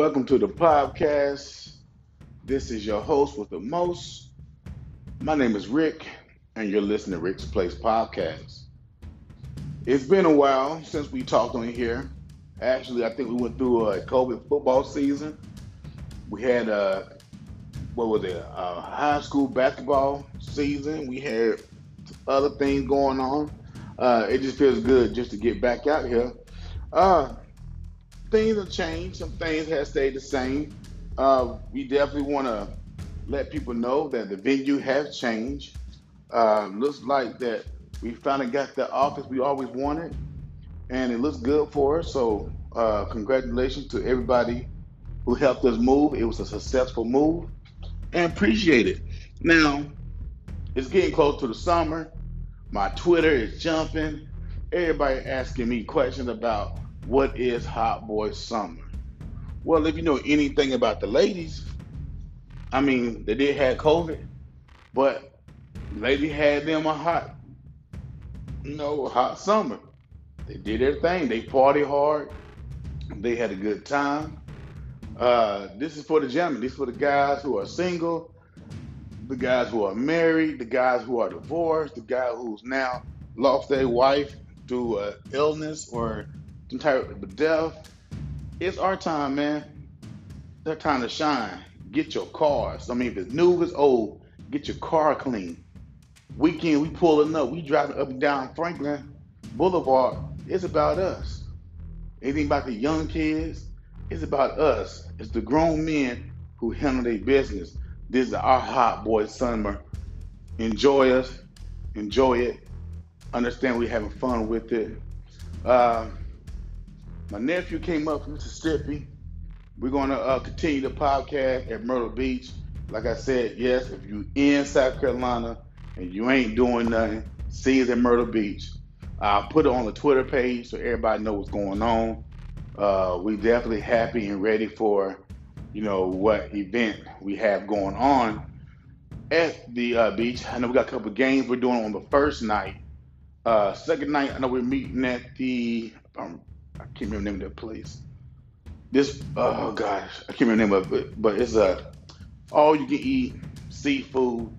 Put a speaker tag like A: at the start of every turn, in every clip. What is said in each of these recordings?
A: Welcome to the podcast. This is your host with the most. My name is Rick, and you're listening to Rick's Place Podcast. It's been a while since we talked on here. Actually, I think we went through a COVID football season. We had a what was it? A high school basketball season. We had other things going on. Uh, it just feels good just to get back out here. Uh, things have changed. Some things have stayed the same. Uh, we definitely want to let people know that the venue has changed. Uh, looks like that we finally got the office we always wanted, and it looks good for us. So, uh, congratulations to everybody who helped us move. It was a successful move, and appreciate it. Now, it's getting close to the summer. My Twitter is jumping. Everybody asking me questions about what is Hot Boy Summer. Well, if you know anything about the ladies, I mean, they did have COVID, but lady had them a hot, you know, hot summer. They did their thing. They party hard. They had a good time. Uh, this is for the gentlemen. This is for the guys who are single, the guys who are married, the guys who are divorced, the guy who's now lost their wife through uh, illness or type of death. It's our time, man. Our time to shine. Get your cars. I mean, if it's new, if it's old, get your car clean. Weekend, we pulling up. We driving up and down Franklin Boulevard. It's about us. Anything about the young kids, it's about us. It's the grown men who handle their business. This is our hot boy summer. Enjoy us. Enjoy it. Understand we're having fun with it. Uh, my nephew came up from Mississippi. We're going to uh, continue the podcast at Myrtle Beach. Like I said, yes, if you in South Carolina and you ain't doing nothing, see us at Myrtle Beach. I'll put it on the Twitter page so everybody know what's going on. Uh, we definitely happy and ready for, you know, what event we have going on at the uh, beach. I know we got a couple games we're doing on the first night. Uh, second night, I know we're meeting at the, um, I can't remember the name of that place. This, oh gosh, I can't remember the name of it, but it's a all you can eat seafood.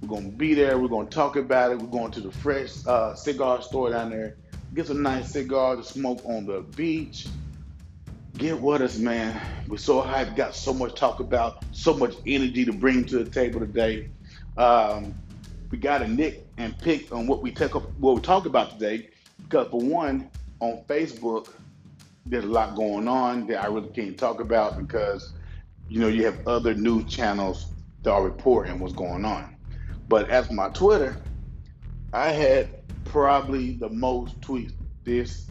A: We're gonna be there. We're gonna talk about it. We're going to the fresh uh, cigar store down there. Get some nice cigar to smoke on the beach. Get with us, man. We're so hyped. Got so much to talk about. So much energy to bring to the table today. Um, we got a nick and pick on what we what we talk about today. Because for one, on Facebook, there's a lot going on that I really can't talk about because you know you have other news channels that are reporting what's going on. But as my Twitter, I had probably the most tweets this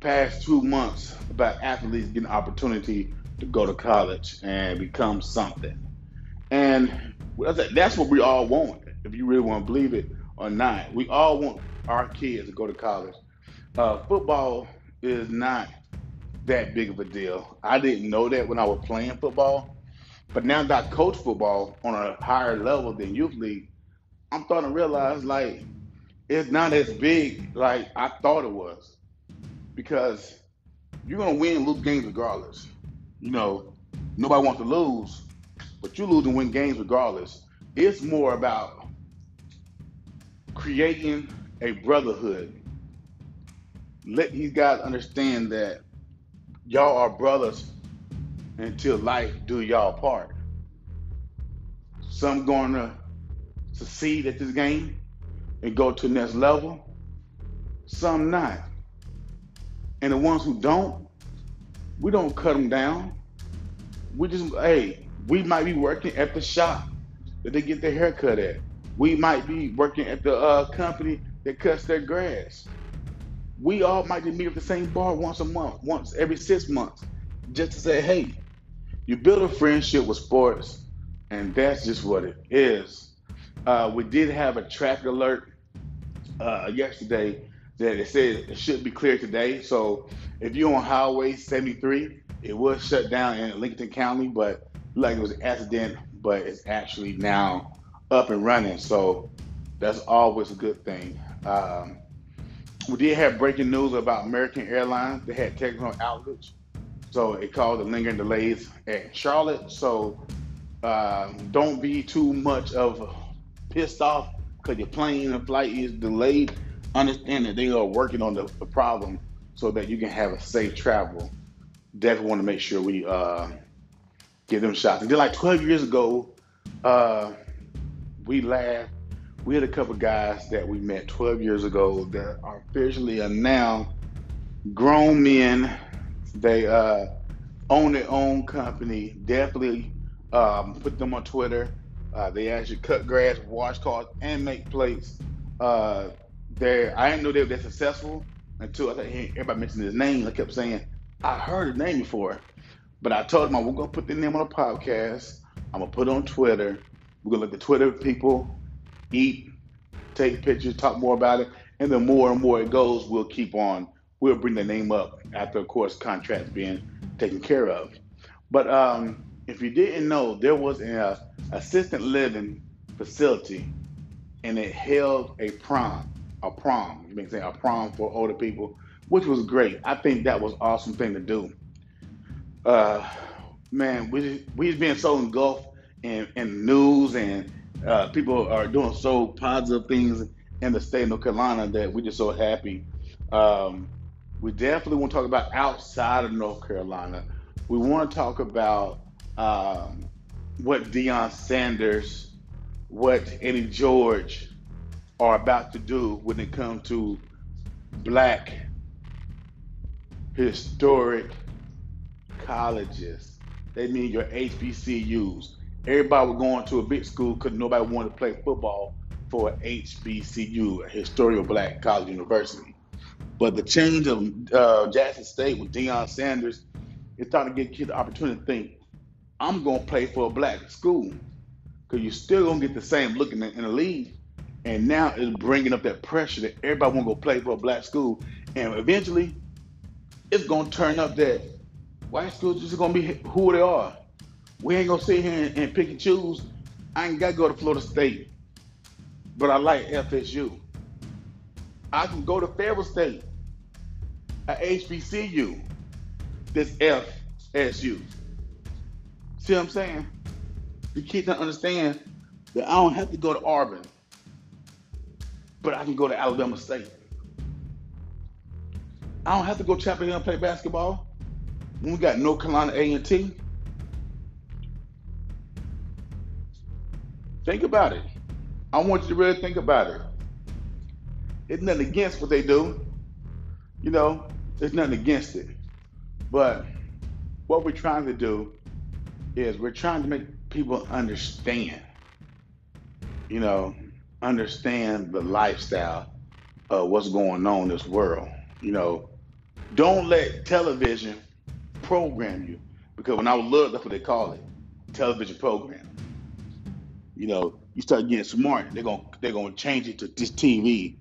A: past two months about athletes getting opportunity to go to college and become something. And that's what we all want, if you really want to believe it or not. We all want our kids to go to college. Uh, football is not that big of a deal. I didn't know that when I was playing football, but now that I coach football on a higher level than youth league, I'm starting to realize like it's not as big like I thought it was, because you're gonna win lose games regardless. You know, nobody wants to lose, but you lose and win games regardless. It's more about creating a brotherhood. Let these guys understand that y'all are brothers until life do y'all part. Some to succeed at this game and go to the next level. Some not. And the ones who don't, we don't cut them down. We just, hey, we might be working at the shop that they get their hair cut at. We might be working at the uh, company that cuts their grass. We all might just meet at the same bar once a month, once every six months, just to say, hey, you build a friendship with sports, and that's just what it is. Uh, we did have a traffic alert uh, yesterday that it said it should be clear today. So if you're on Highway 73, it was shut down in Lincoln County, but like it was an accident, but it's actually now up and running. So that's always a good thing. Um, we did have breaking news about American Airlines. They had technical outage So it caused the lingering delays at Charlotte. So uh, don't be too much of pissed off because your plane and flight is delayed. Understand that they are working on the, the problem so that you can have a safe travel. Definitely want to make sure we uh, give them shots. And then like 12 years ago, uh, we laughed. We had a couple guys that we met 12 years ago that are officially are now grown men. They uh, own their own company. Definitely um, put them on Twitter. Uh, they actually cut grass, wash cars, and make plates. Uh, I didn't know they were that successful until I think everybody mentioned his name. I kept saying, I heard his name before. But I told them, going to put the name on a podcast. I'm going to put it on Twitter. We're going to let the Twitter people eat, take pictures, talk more about it. And the more and more it goes, we'll keep on. We'll bring the name up after, of course, contracts being taken care of. But um, if you didn't know, there was an uh, assistant living facility, and it held a prom, a prom. You may say a prom for older people, which was great. I think that was awesome thing to do. Uh, man, we we just been so engulfed in, in news and uh, people are doing so positive things in the state of North Carolina that we're just so happy. Um, we definitely want to talk about outside of North Carolina. We want to talk about um, what Deion Sanders, what Eddie George are about to do when it comes to black historic colleges. They mean your HBCUs. Everybody was going to a big school because nobody wanted to play football for HBCU, a historical black college university. But the change of uh, Jackson State with Deion Sanders, it's starting to give kids the opportunity to think, I'm going to play for a black school. Because you're still going to get the same look in the, in the league. And now it's bringing up that pressure that everybody want to go play for a black school. And eventually, it's going to turn up that white schools just going to be who they are. We ain't to sit here and, and pick and choose. I ain't got to go to Florida State, but I like FSU. I can go to Fayetteville State, a HBCU, this FSU. See what I'm saying? The kids don't understand that I don't have to go to Auburn, but I can go to Alabama State. I don't have to go Chapel Hill and play basketball when we got North Carolina A&T. Think about it. I want you to really think about it. It's nothing against what they do. You know, there's nothing against it. But what we're trying to do is we're trying to make people understand, you know, understand the lifestyle of what's going on in this world. You know, don't let television program you. Because when I was little, that's what they call it, television program. You know, you start getting smart, they're gonna they're gonna change it to this TV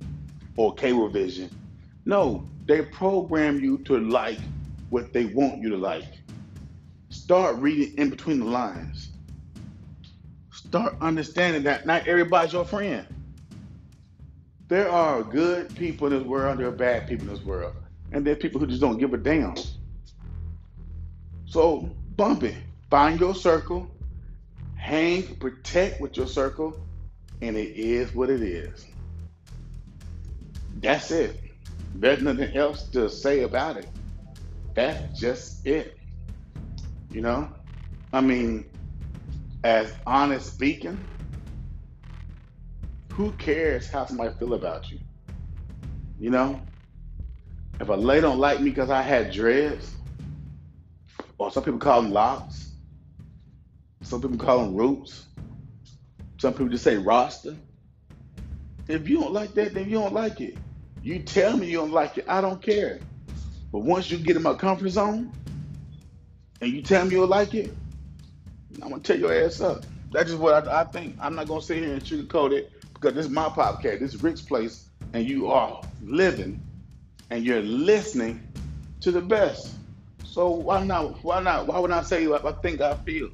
A: or cable vision. No, they program you to like what they want you to like. Start reading in between the lines. Start understanding that not everybody's your friend. There are good people in this world, there are bad people in this world, and there are people who just don't give a damn. So bump it. Find your circle, hang, protect with your circle, and it is what it is. That's it. There's nothing else to say about it. That's just it. You know? I mean, as honest speaking, who cares how somebody feel about you? You know? If a lady don't like me because I had dreads, or some people call them locks, some people call them roots, some people just say roster. If you don't like that, then you don't like it. You tell me you don't like it, I don't care. But once you get in my comfort zone, and you tell me you like it, I'm gonna tear your ass up. That's just what I, I, think. I'm not gonna sit here and sugarcoat it because this is my podcast. This is Rick's place, and you are living and you're listening to the best. So why not? Why not? Why would I say what I think I feel?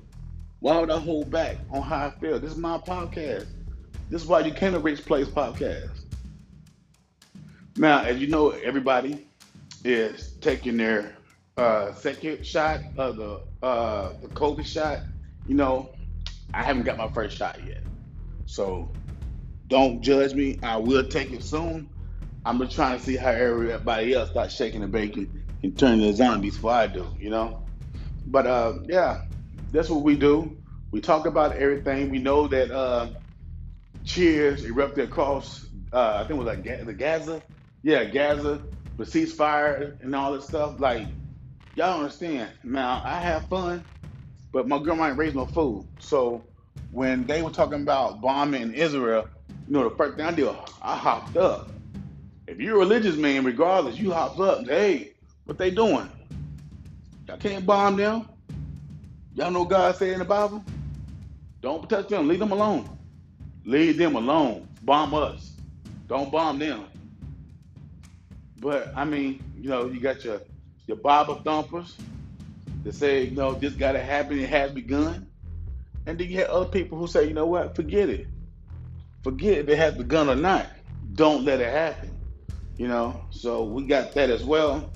A: Why would I hold back on how I feel? This is my podcast. This is why you came to Rick's Place podcast. Now, as you know, everybody is taking their uh, second shot of the uh, the COVID shot, you know, I haven't got my first shot yet. So don't judge me. I will take it soon. I'm just trying to see how everybody else starts shaking and baking and turning into zombies before I do, you know? But uh, yeah, that's what we do. We talk about everything. We know that uh, cheers erupted across, uh, I think it was like the Gaza. Yeah, Gaza, the ceasefire and all this stuff. Like, y'all understand. Now, I have fun, but my grandma ain't raised no food. So when they were talking about bombing Israel, you know, the first thing I did, I hopped up. If you're a religious man, regardless, you hop up hey, what they doing? Y'all can't bomb them. Y'all know God said in the Bible? Don't touch them. Leave them alone. Leave them alone. Bomb us. Don't bomb them. But I mean, you know, you got your your Bible thumpers that say, you know, this gotta happen, it has begun. And then you have other people who say, you know what, forget it. Forget if it has begun or not. Don't let it happen. You know, so we got that as well.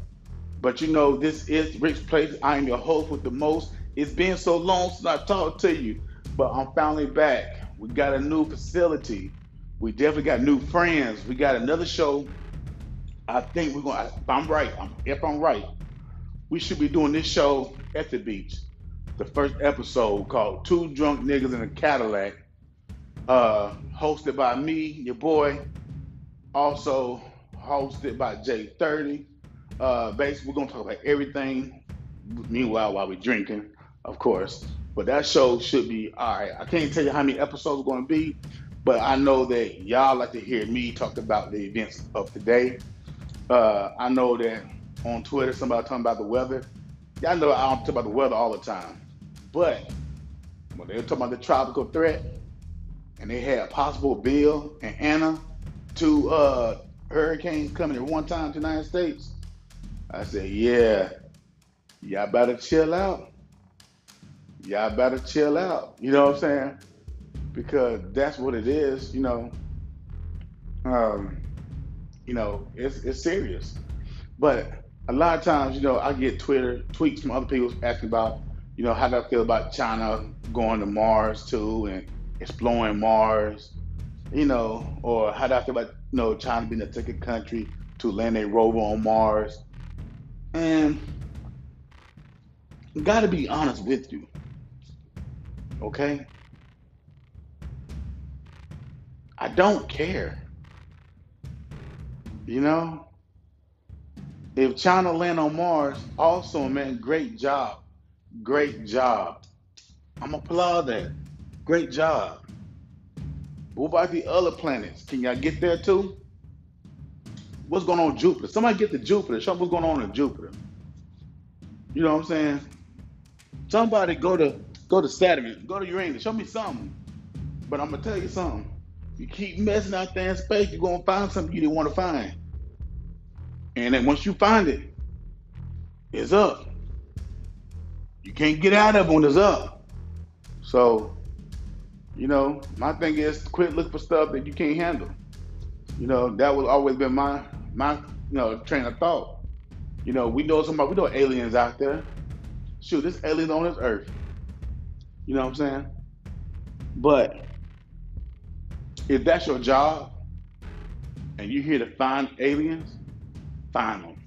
A: But you know, this is Rick's Place. I am your host with the most. It's been so long since I talked to you, but I'm finally back. We got a new facility. We definitely got new friends. We got another show. I think we're going. to If I'm right, if I'm right, we should be doing this show at the beach. The first episode called Two Drunk Niggas in a Cadillac, uh, hosted by me, your boy. Also hosted by J30. Uh, basically, we're gonna talk about everything. Meanwhile, while we're drinking, of course. But that show should be all right. I can't tell you how many episodes are going to be, but I know that y'all like to hear me talk about the events of today. Uh, I know that on Twitter, somebody talking about the weather. Y'all know I don't talk about the weather all the time, but when they were talking about the tropical threat, and they had possible Bill and Ana, two uh, hurricanes coming at one time to the United States, I said, yeah, y'all better chill out. Y'all better chill out. You know what I'm saying? Because that's what it is. You know, um, you know, it's it's serious. But a lot of times, you know, I get Twitter tweets from other people asking about, you know, how do I feel about China going to Mars too and exploring Mars, you know, or how do I feel about, you know, China being the second country to land a rover on Mars. And got to be honest with you, okay? I don't care. You know, if China land on Mars, also, man, great job. Great job. I'm applaud that. Great job. What about the other planets? Can y'all get there too? What's going on Jupiter? Somebody get to Jupiter. Show what's going on in Jupiter. You know what I'm saying? Somebody go to go to Saturn, go to Uranus. Show me something. But I'm gonna tell you something. You keep messing out there in space, you're gonna find something you didn't want to find. And then once you find it, it's up. You can't get out of it when it's up. So, you know, my thing is quit looking for stuff that you can't handle. You know, that was always been my my you know train of thought. You know, we know somebody, we know aliens out there. Shoot, there's aliens on this earth. You know what I'm saying? But if that's your job and you're here to find aliens, find them.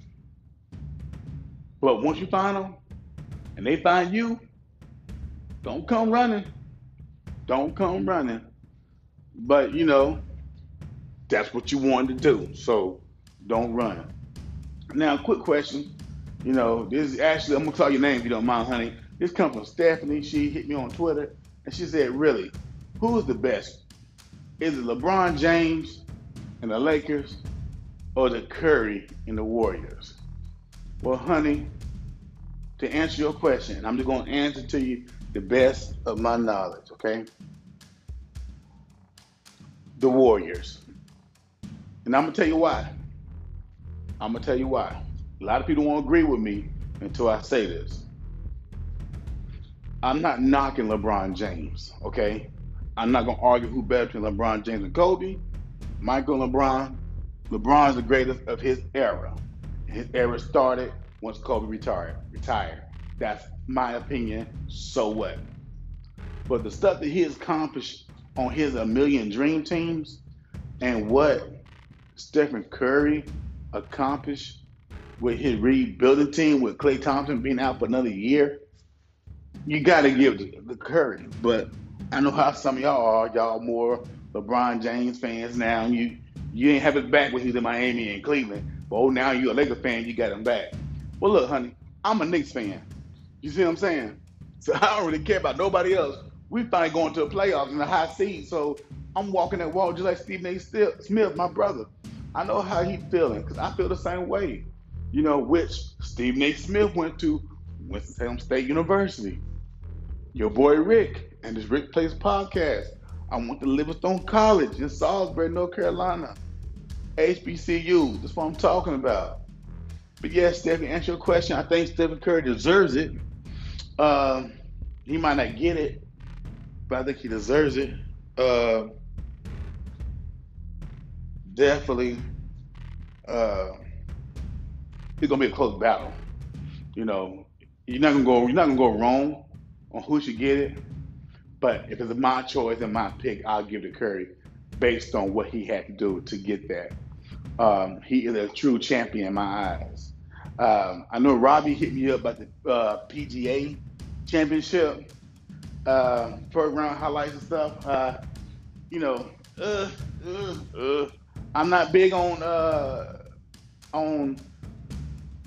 A: But once you find them and they find you, don't come running. Don't come running. But you know, that's what you wanted to do. So don't run. Now, quick question. You know, this is actually, I'm gonna call your name if you don't mind, honey. This comes from Stephanie. She hit me on Twitter and she said, Really, who's the best? Is it LeBron James and the Lakers or the Curry and the Warriors? Well, honey, to answer your question, I'm just gonna answer to you the best of my knowledge, okay? The Warriors. And I'm gonna tell you why. I'm gonna tell you why. A lot of people won't agree with me until I say this. I'm not knocking LeBron James, okay? I'm not gonna argue who better between LeBron James and Kobe. Michael LeBron. LeBron is the greatest of his era. His era started once Kobe retired. Retired. That's my opinion. So what? But the stuff that he has accomplished on his a million dream teams and what Stephen Curry accomplished with his rebuilding team with Klay Thompson being out for another year, you got to give the, Curry. But I know how some of y'all are. Y'all more LeBron James fans now. You you ain't have it back when he was in Miami and Cleveland. But oh, now you're a Lakers fan. You got him back. Well, look, honey, I'm a Knicks fan. You see what I'm saying? So I don't really care about nobody else. We finally going to the playoffs in the high seed. So I'm walking that wall just like Stephen A. Smith, my brother. I know how he feeling because I feel the same way. You know, which Stephen A. Smith went to Winston-Salem State University. Your boy Rick and his Rick's Place podcast. I went to Livingstone College in Salisbury, North Carolina. HBCU. That's what I'm talking about. But yes, Stephen, answer your question. I think Stephen Curry deserves it. Uh, he might not get it, but I think he deserves it. Uh, definitely, uh, it's gonna be a close battle. You know, you're not gonna go. You're not gonna go wrong on who should get it. But if it's my choice and my pick, I'll give it to Curry based on what he had to do to get that. Um, he is a true champion in my eyes. Um, I know Robbie hit me up about the uh, PGA championship, uh, first round highlights and stuff. Uh, you know, uh, uh, uh, I'm not big on uh, on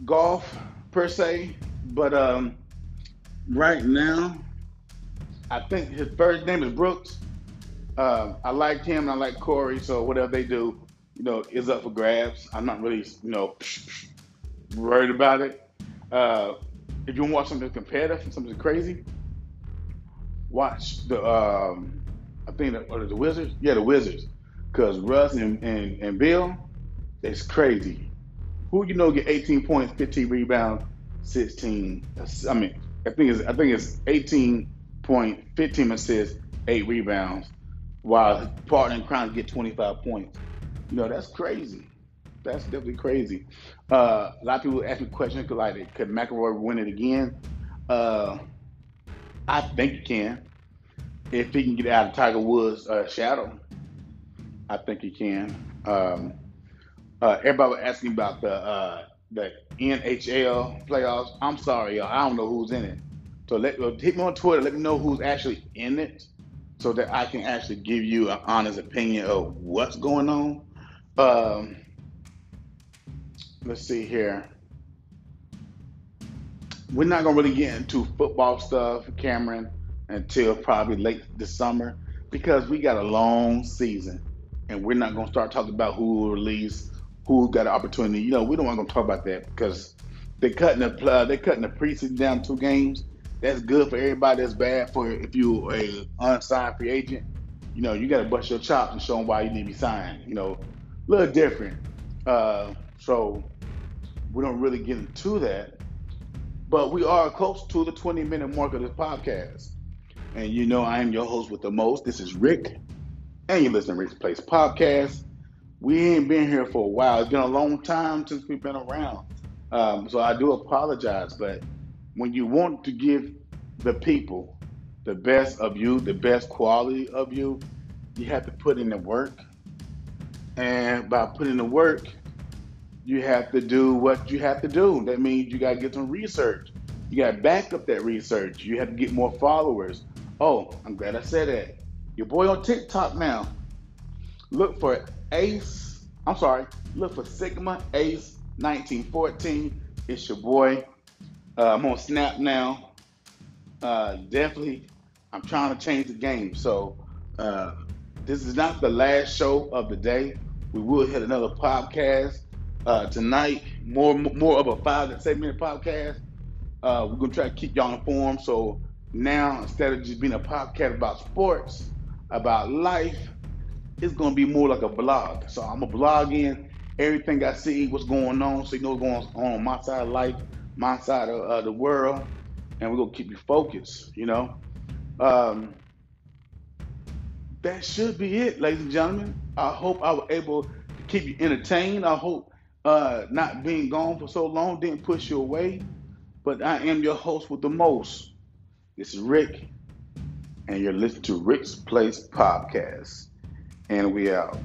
A: golf per se, but um, right now, I think his first name is Brooks. Uh, I like him and I like Corey, so whatever they do, you know, is up for grabs. I'm not really, you know, worried about it. Uh, if you want to watch something competitive, something crazy, watch the um, I think the, or the Wizards. Yeah, the Wizards, because Russ and, and and Beal, it's crazy. Who you know get 18 points, 15 rebounds, 16. I mean, I think it's I think it's 18 point, 15 assists, eight rebounds, while partner in crime get 25 points. You know, that's crazy. That's definitely crazy. Uh, a lot of people ask me questions like, could McIlroy win it again? Uh, I think he can. If he can get out of Tiger Woods' uh, shadow, I think he can. Um, uh, everybody was asking about the uh, the NHL playoffs. I'm sorry, y'all. I don't know who's in it. So let hit me on Twitter. Let me know who's actually in it, so that I can actually give you an honest opinion of what's going on. Um, let's see here. We're not gonna really get into football stuff, Cameron, until probably late this summer because we got a long season, and we're not gonna start talking about who will release, who got an opportunity. You know, we don't want to talk about that because they're cutting the uh, they're cutting the preseason down two games. That's good for everybody. That's bad for if you're a unsigned free agent. You know, you got to bust your chops and show them why you need to be signed. You know, a little different. Uh, so we don't really get into that, but we are close to the 20 minute mark of this podcast. And you know, I am your host with the most. This is Rick, and you're listening to Rick's Place Podcast. We ain't been here for a while. It's been a long time since we've been around. Um, so I do apologize, but when you want to give the people the best of you, the best quality of you, you have to put in the work. And by putting the work, you have to do what you have to do. That means you got to get some research. You got to back up that research. You have to get more followers. Oh, I'm glad I said that. Your boy on TikTok now. Look for Ace. I'm sorry. Look for Sigma Ace 1914. It's your boy. Uh, I'm on Snap now. Uh, definitely, I'm trying to change the game. So uh, this is not the last show of the day. We will hit another podcast uh, tonight. More more of a five to seven minute podcast. Uh, we're gonna try to keep y'all informed. So now instead of just being a podcast about sports, about life, it's gonna be more like a blog. So I'm a blog in everything I see, what's going on, so you know what's going on on my side of life, my side of uh, the world, and we're gonna keep you focused. You know. Um, that should be it, ladies and gentlemen. I hope I was able to keep you entertained. I hope uh, not being gone for so long didn't push you away, but I am your host with the most. This is Rick, and you're listening to Rick's Place Podcast. And we out.